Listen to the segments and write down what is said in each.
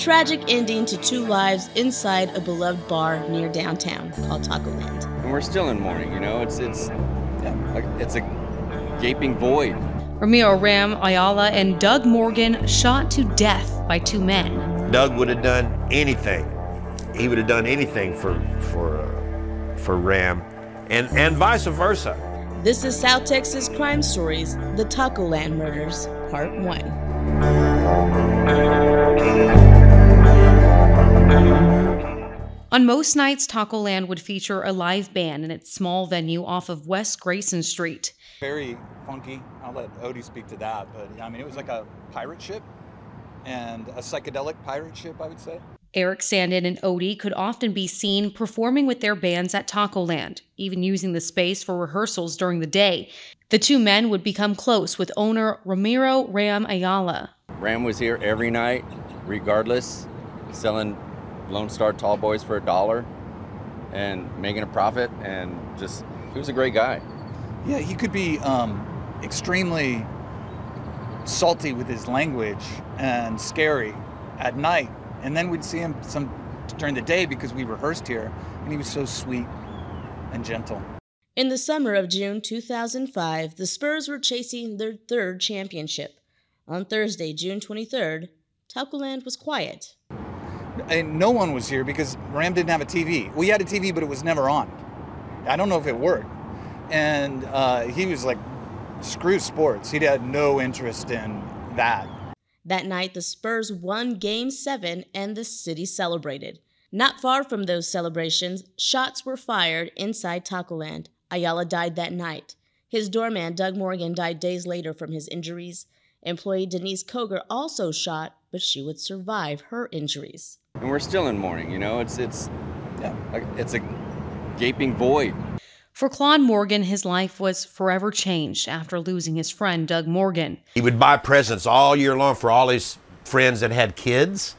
tragic ending to two lives inside a beloved bar near downtown called Taco Land. And we're still in mourning, you know? It's it's yeah, like it's a gaping void. Ramiro Ram Ayala and Doug Morgan shot to death by two men. Doug would have done anything. He would have done anything for for uh, for Ram, and and vice versa. This is South Texas Crime Stories: The Taco Land Murders, Part One. On most nights, Taco Land would feature a live band in its small venue off of West Grayson Street. Very funky. I'll let Odie speak to that. But I mean, it was like a pirate ship and a psychedelic pirate ship, I would say. Eric Sandin and Odie could often be seen performing with their bands at Taco Land, even using the space for rehearsals during the day. The two men would become close with owner Ramiro Ram Ayala. Ram was here every night, regardless, selling Lone Star Tall Boys for a dollar and making a profit. And just, he was a great guy. Yeah, he could be um, extremely salty with his language and scary at night. And then we'd see him some during the day because we rehearsed here, and he was so sweet and gentle. In the summer of June 2005, the Spurs were chasing their third championship. On Thursday, June 23rd, Land was quiet. And no one was here because Ram didn't have a TV. We had a TV, but it was never on. I don't know if it worked. And uh, he was like, screw sports. He had no interest in that. That night, the Spurs won Game 7 and the city celebrated. Not far from those celebrations, shots were fired inside Taco Land. Ayala died that night. His doorman, Doug Morgan, died days later from his injuries. Employee Denise Koger also shot, but she would survive her injuries. And we're still in mourning, you know? It's it's yeah, it's a gaping void. For Claude Morgan, his life was forever changed after losing his friend Doug Morgan. He would buy presents all year long for all his friends that had kids,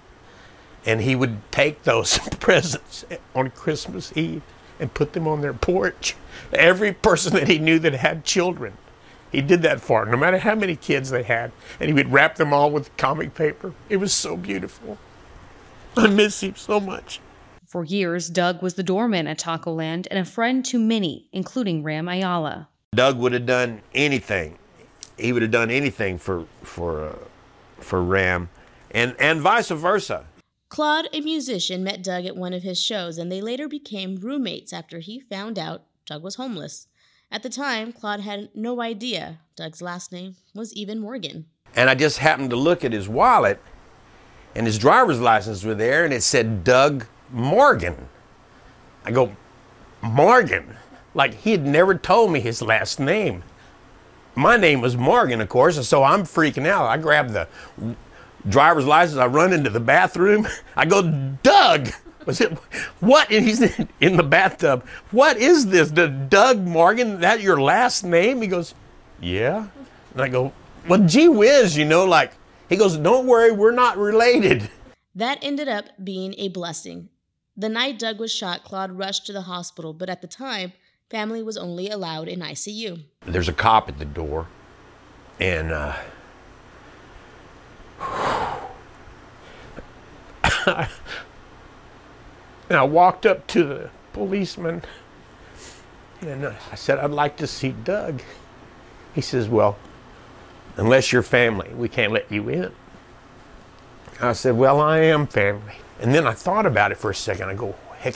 and he would take those presents on Christmas Eve and put them on their porch. Every person that he knew that had children, he did that for, no matter how many kids they had. And he would wrap them all with comic paper. It was so beautiful. I miss him so much. For years, Doug was the doorman at Taco Land and a friend to many, including Ram Ayala. Doug would have done anything. He would have done anything for for uh, for Ram, and and vice versa. Claude, a musician, met Doug at one of his shows, and they later became roommates after he found out Doug was homeless. At the time, Claude had no idea Doug's last name was even Morgan. And I just happened to look at his wallet, and his driver's license were there, and it said Doug Morgan. I go, Morgan? Like he had never told me his last name. My name was Morgan, of course, and so I'm freaking out. I grab the driver's license, I run into the bathroom. I go, Doug! Was it what? And he's in the bathtub. What is this? The Doug Morgan? That your last name? He goes, Yeah. And I go, Well, gee whiz, you know, like he goes, Don't worry, we're not related. That ended up being a blessing. The night Doug was shot, Claude rushed to the hospital, but at the time, family was only allowed in ICU. There's a cop at the door, and uh, and I walked up to the policeman, and I said, "I'd like to see Doug." He says, "Well, unless you're family, we can't let you in." I said, Well, I am family. And then I thought about it for a second. I go, Heck,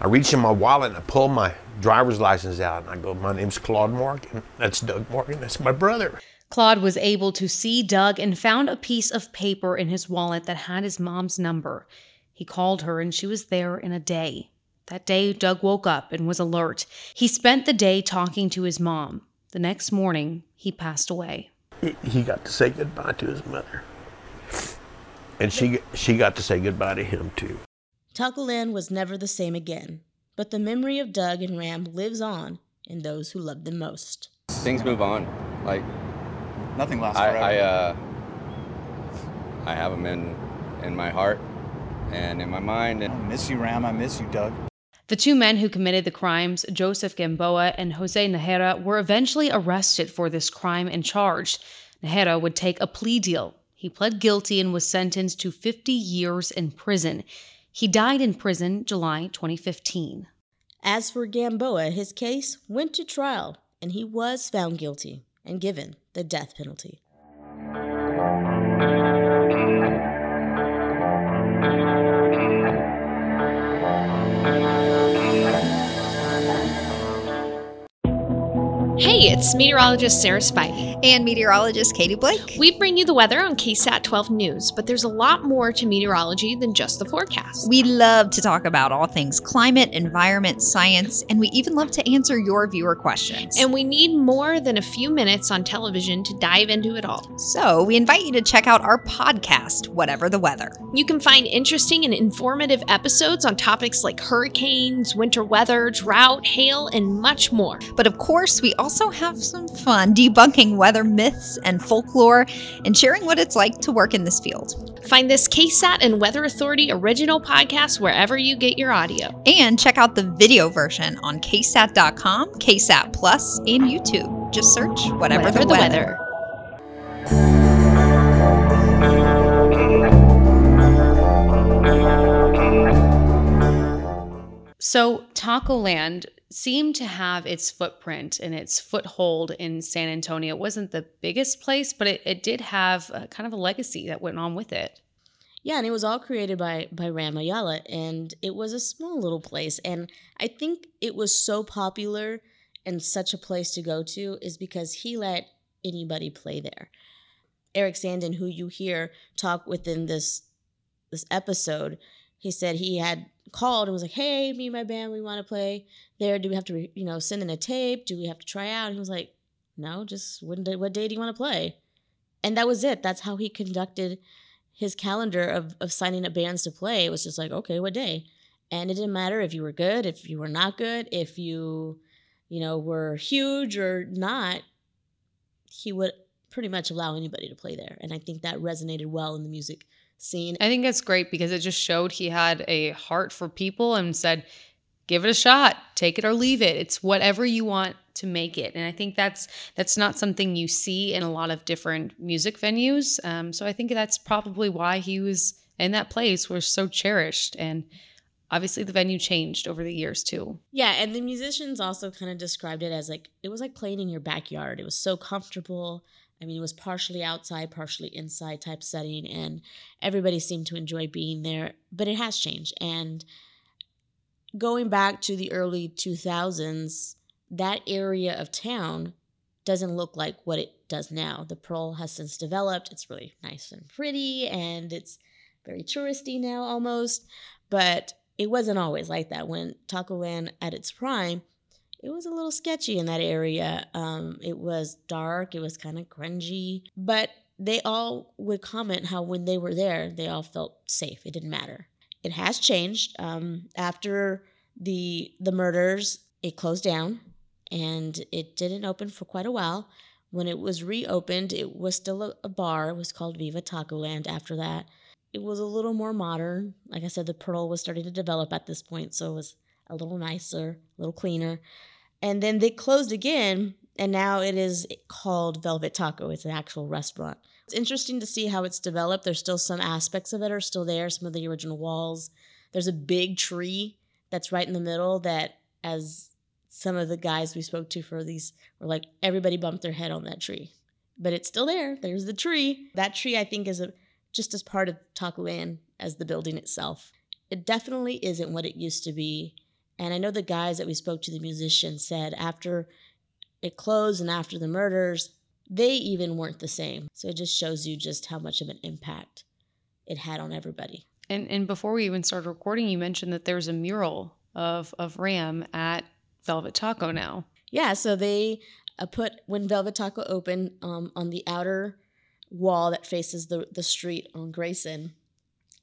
I reach in my wallet and I pull my driver's license out and I go, My name's Claude Morgan. That's Doug Morgan. That's my brother. Claude was able to see Doug and found a piece of paper in his wallet that had his mom's number. He called her and she was there in a day. That day, Doug woke up and was alert. He spent the day talking to his mom. The next morning, he passed away. He got to say goodbye to his mother. And she she got to say goodbye to him too. Taco Land was never the same again, but the memory of Doug and Ram lives on in those who loved them most. Things move on. Like nothing lasts forever. I I, uh, I have them in in my heart and in my mind. And I miss you, Ram. I miss you, Doug. The two men who committed the crimes, Joseph Gamboa and Jose Najera, were eventually arrested for this crime and charged. Najera would take a plea deal He pled guilty and was sentenced to 50 years in prison. He died in prison July 2015. As for Gamboa, his case went to trial and he was found guilty and given the death penalty. Hey, it's meteorologist Sarah Spivey. And meteorologist Katie Blake. We bring you the weather on KSAT 12 News, but there's a lot more to meteorology than just the forecast. We love to talk about all things climate, environment, science, and we even love to answer your viewer questions. And we need more than a few minutes on television to dive into it all. So we invite you to check out our podcast, Whatever the Weather. You can find interesting and informative episodes on topics like hurricanes, winter weather, drought, hail, and much more. But of course, we also also have some fun debunking weather myths and folklore and sharing what it's like to work in this field. Find this KSAT and Weather Authority original podcast wherever you get your audio. And check out the video version on ksat.com, KSAT Plus, and YouTube. Just search whatever, whatever the, the weather. weather. So, Tacoland seemed to have its footprint and its foothold in San Antonio. It wasn't the biggest place, but it, it did have a, kind of a legacy that went on with it. Yeah, and it was all created by by Ram Ayala, and it was a small little place. And I think it was so popular and such a place to go to is because he let anybody play there. Eric Sandin, who you hear talk within this this episode, he said he had called and was like, "Hey, me and my band, we want to play there. Do we have to, you know, send in a tape? Do we have to try out?" And he was like, "No, just when what day do you want to play?" And that was it. That's how he conducted his calendar of of signing up bands to play. It was just like, "Okay, what day?" And it didn't matter if you were good, if you were not good, if you, you know, were huge or not. He would pretty much allow anybody to play there, and I think that resonated well in the music scene. I think that's great because it just showed he had a heart for people and said, give it a shot, take it or leave it. It's whatever you want to make it. And I think that's that's not something you see in a lot of different music venues. Um, so I think that's probably why he was in that place was so cherished and obviously the venue changed over the years too. Yeah, and the musicians also kind of described it as like it was like playing in your backyard. It was so comfortable. I mean, it was partially outside, partially inside type setting, and everybody seemed to enjoy being there. But it has changed. And going back to the early 2000s, that area of town doesn't look like what it does now. The Pearl has since developed. It's really nice and pretty, and it's very touristy now almost. But it wasn't always like that. When Tacoland at its prime, it was a little sketchy in that area. Um, it was dark, it was kind of grungy, but they all would comment how when they were there, they all felt safe. It didn't matter. It has changed. Um, after the the murders, it closed down, and it didn't open for quite a while. When it was reopened, it was still a, a bar. It was called Viva Tacoland. After that, it was a little more modern. Like I said, the Pearl was starting to develop at this point, so it was a little nicer, a little cleaner. And then they closed again, and now it is called Velvet Taco. It's an actual restaurant. It's interesting to see how it's developed. There's still some aspects of it are still there, some of the original walls. There's a big tree that's right in the middle that as some of the guys we spoke to for these were like everybody bumped their head on that tree. But it's still there. There's the tree. That tree I think is a, just as part of Tacoland as the building itself. It definitely isn't what it used to be and I know the guys that we spoke to, the musicians, said after it closed and after the murders, they even weren't the same. So it just shows you just how much of an impact it had on everybody. And and before we even started recording, you mentioned that there's a mural of of Ram at Velvet Taco now. Yeah, so they uh, put when Velvet Taco opened um, on the outer wall that faces the the street on Grayson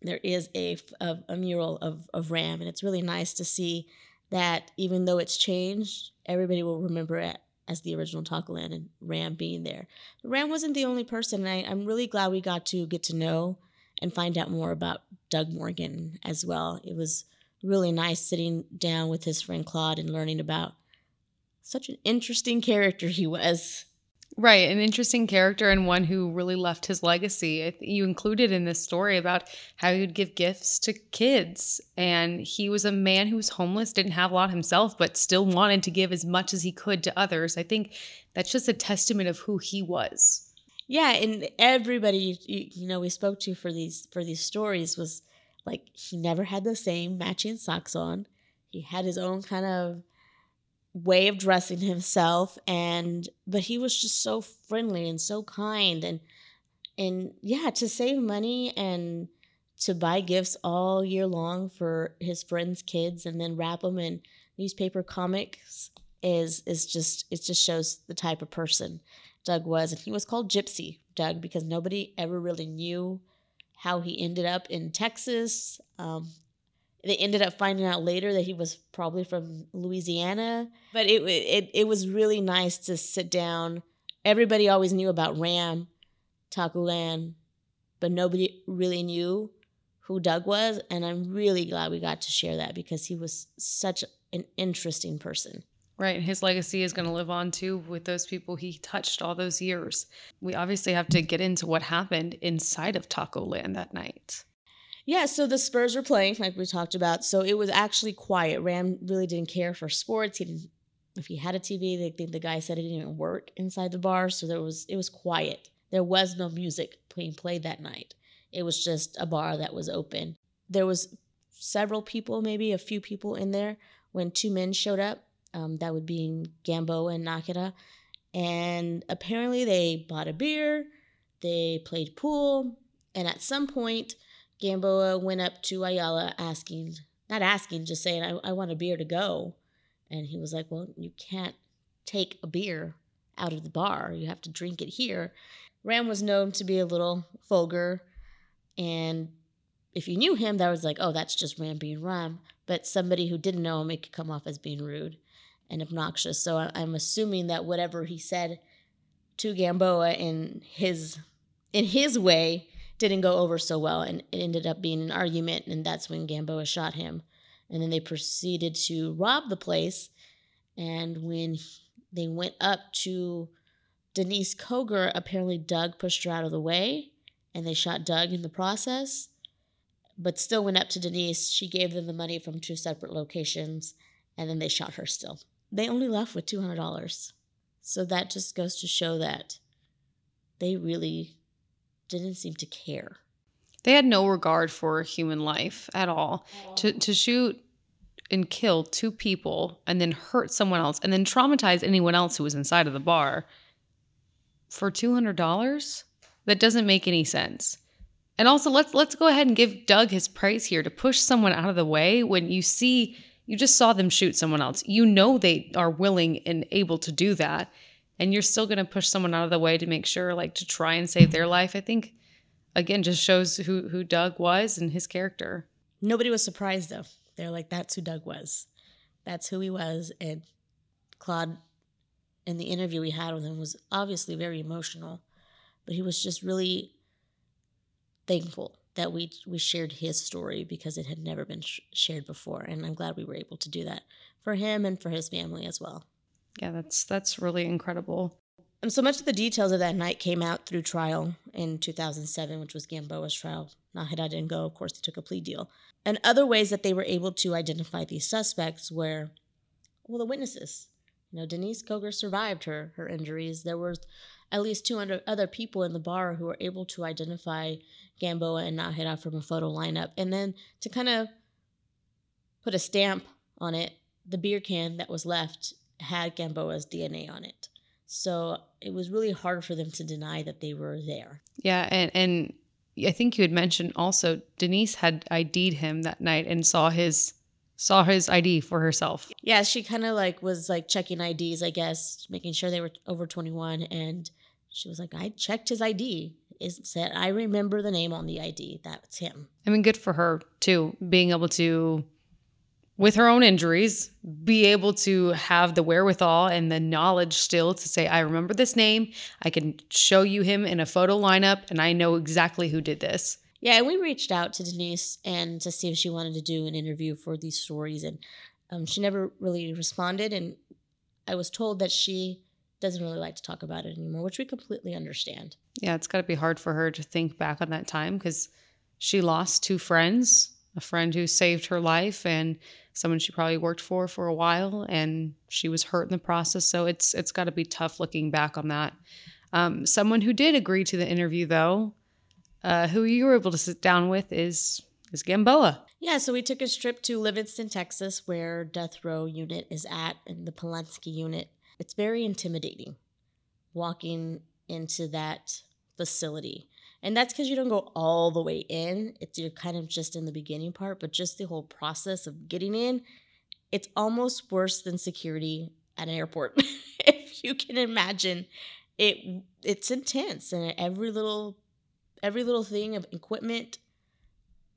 there is a, a, a, mural of, of Ram, and it's really nice to see that even though it's changed, everybody will remember it as the original Tacoland and Ram being there. But Ram wasn't the only person, and I, I'm really glad we got to get to know and find out more about Doug Morgan as well. It was really nice sitting down with his friend Claude and learning about such an interesting character he was. Right, an interesting character and one who really left his legacy. You included in this story about how he'd give gifts to kids, and he was a man who was homeless, didn't have a lot himself, but still wanted to give as much as he could to others. I think that's just a testament of who he was. Yeah, and everybody you, you know we spoke to for these for these stories was like he never had the same matching socks on. He had his own kind of way of dressing himself and but he was just so friendly and so kind and and yeah to save money and to buy gifts all year long for his friends kids and then wrap them in newspaper comics is is just it just shows the type of person Doug was and he was called Gypsy Doug because nobody ever really knew how he ended up in Texas um, they ended up finding out later that he was probably from Louisiana. But it it it was really nice to sit down. Everybody always knew about Ram, Tacoland, but nobody really knew who Doug was, and I'm really glad we got to share that because he was such an interesting person. Right. His legacy is going to live on too with those people he touched all those years. We obviously have to get into what happened inside of Taco Land that night. Yeah, so the Spurs were playing, like we talked about. So it was actually quiet. Ram really didn't care for sports. He didn't. If he had a TV, they think the guy said it didn't even work inside the bar. So there was it was quiet. There was no music being played that night. It was just a bar that was open. There was several people, maybe a few people in there when two men showed up. Um, that would be Gamboa and Najera. And apparently they bought a beer, they played pool, and at some point Gamboa went up to Ayala asking, not asking, just saying, I, I want a beer to go. And he was like, Well, you can't take a beer out of the bar. You have to drink it here. Ram was known to be a little vulgar. And if you knew him, that was like, oh, that's just Ram being Ram. But somebody who didn't know him, it could come off as being rude and obnoxious. So I'm assuming that whatever he said to Gamboa in his in his way didn't go over so well and it ended up being an argument and that's when Gamboa shot him. And then they proceeded to rob the place and when they went up to Denise Koger, apparently Doug pushed her out of the way and they shot Doug in the process. But still went up to Denise. She gave them the money from two separate locations and then they shot her still. They only left with $200. So that just goes to show that they really didn't seem to care. They had no regard for human life at all. To to shoot and kill two people and then hurt someone else and then traumatize anyone else who was inside of the bar for $200? That doesn't make any sense. And also let's let's go ahead and give Doug his praise here to push someone out of the way when you see you just saw them shoot someone else. You know they are willing and able to do that and you're still going to push someone out of the way to make sure like to try and save their life i think again just shows who who doug was and his character. Nobody was surprised though. They're like that's who doug was. That's who he was. And claude in the interview we had with him was obviously very emotional but he was just really thankful that we we shared his story because it had never been sh- shared before and i'm glad we were able to do that for him and for his family as well yeah, that's that's really incredible. And so much of the details of that night came out through trial in 2007, which was Gamboa's trial. Najera didn't go. Of course, they took a plea deal. And other ways that they were able to identify these suspects were, well, the witnesses. You know, Denise Koger survived her her injuries. There were at least 200 other people in the bar who were able to identify Gamboa and Najera from a photo lineup. And then to kind of put a stamp on it, the beer can that was left had Gamboa's DNA on it. So it was really hard for them to deny that they were there. Yeah, and and I think you had mentioned also Denise had ID'd him that night and saw his saw his ID for herself. Yeah, she kind of like was like checking IDs, I guess, making sure they were over 21 and she was like I checked his ID. It said I remember the name on the ID. That's him. I mean good for her too, being able to with her own injuries, be able to have the wherewithal and the knowledge still to say, I remember this name. I can show you him in a photo lineup, and I know exactly who did this. Yeah, and we reached out to Denise and to see if she wanted to do an interview for these stories, and um, she never really responded. And I was told that she doesn't really like to talk about it anymore, which we completely understand. Yeah, it's got to be hard for her to think back on that time because she lost two friends a friend who saved her life and someone she probably worked for for a while and she was hurt in the process. So it's it's got to be tough looking back on that. Um, someone who did agree to the interview though uh, who you were able to sit down with is is gamboa. Yeah so we took a trip to livingston texas where death row unit is at and the Polunsky unit. It's very intimidating walking into that facility. And that's because you don't go all the way in. It's you're kind of just in the beginning part, but just the whole process of getting in, it's almost worse than security at an airport. if you can imagine, it it's intense and every little every little thing of equipment,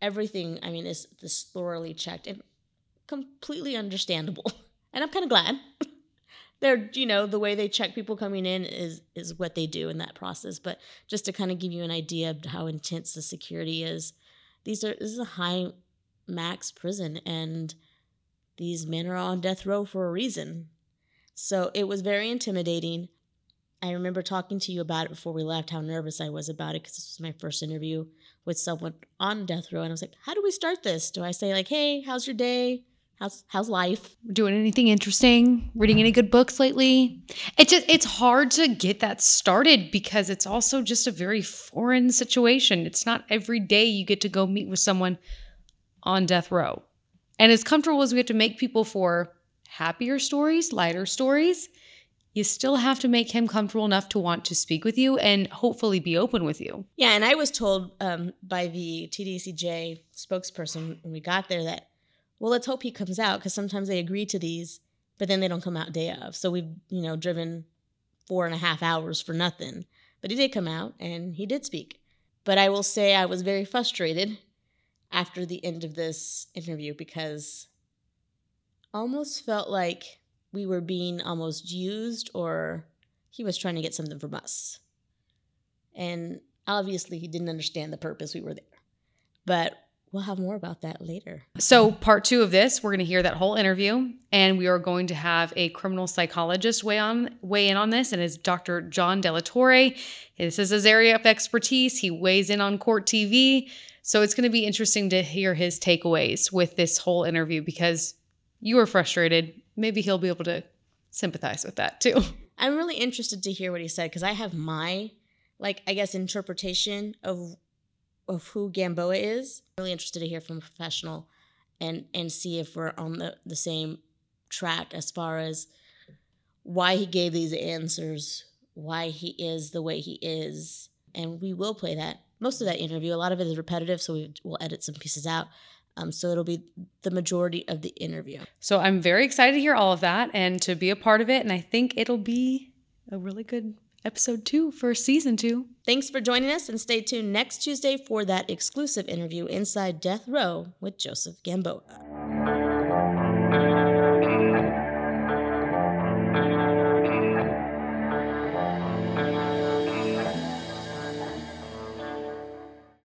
everything, I mean, is thoroughly checked and completely understandable. And I'm kind of glad they're you know the way they check people coming in is is what they do in that process. But just to kind of give you an idea of how intense the security is these are this is a high max prison and these men are on death row for a reason. So it was very intimidating. I remember talking to you about it before we left how nervous i was about it because this was my first interview with someone on death row and i was like how do we start this? Do i say like hey how's your day How's how's life? Doing anything interesting? Reading any good books lately? It just it's hard to get that started because it's also just a very foreign situation. It's not every day you get to go meet with someone on death row. And as comfortable as we have to make people for happier stories, lighter stories, you still have to make him comfortable enough to want to speak with you and hopefully be open with you. Yeah, and I was told um, by the TDCJ spokesperson when we got there that well, let's hope he comes out because sometimes they agree to these, but then they don't come out day of. So we've, you know, driven four and a half hours for nothing. But he did come out and he did speak. But I will say I was very frustrated after the end of this interview because almost felt like we were being almost used or he was trying to get something from us. And obviously he didn't understand the purpose we were there. But we'll have more about that later. So, part two of this, we're going to hear that whole interview, and we are going to have a criminal psychologist weigh on weigh in on this, and it's Dr. John Delatorre. This is his area of expertise. He weighs in on court TV, so it's going to be interesting to hear his takeaways with this whole interview because you were frustrated. Maybe he'll be able to sympathize with that too. I'm really interested to hear what he said because I have my, like, I guess, interpretation of of who Gamboa is. Really interested to hear from a professional and and see if we're on the, the same track as far as why he gave these answers, why he is the way he is. And we will play that. Most of that interview, a lot of it is repetitive, so we will edit some pieces out. Um, so it'll be the majority of the interview. So I'm very excited to hear all of that and to be a part of it. And I think it'll be a really good episode two for season two. Thanks for joining us and stay tuned next Tuesday for that exclusive interview inside Death Row with Joseph Gamboa.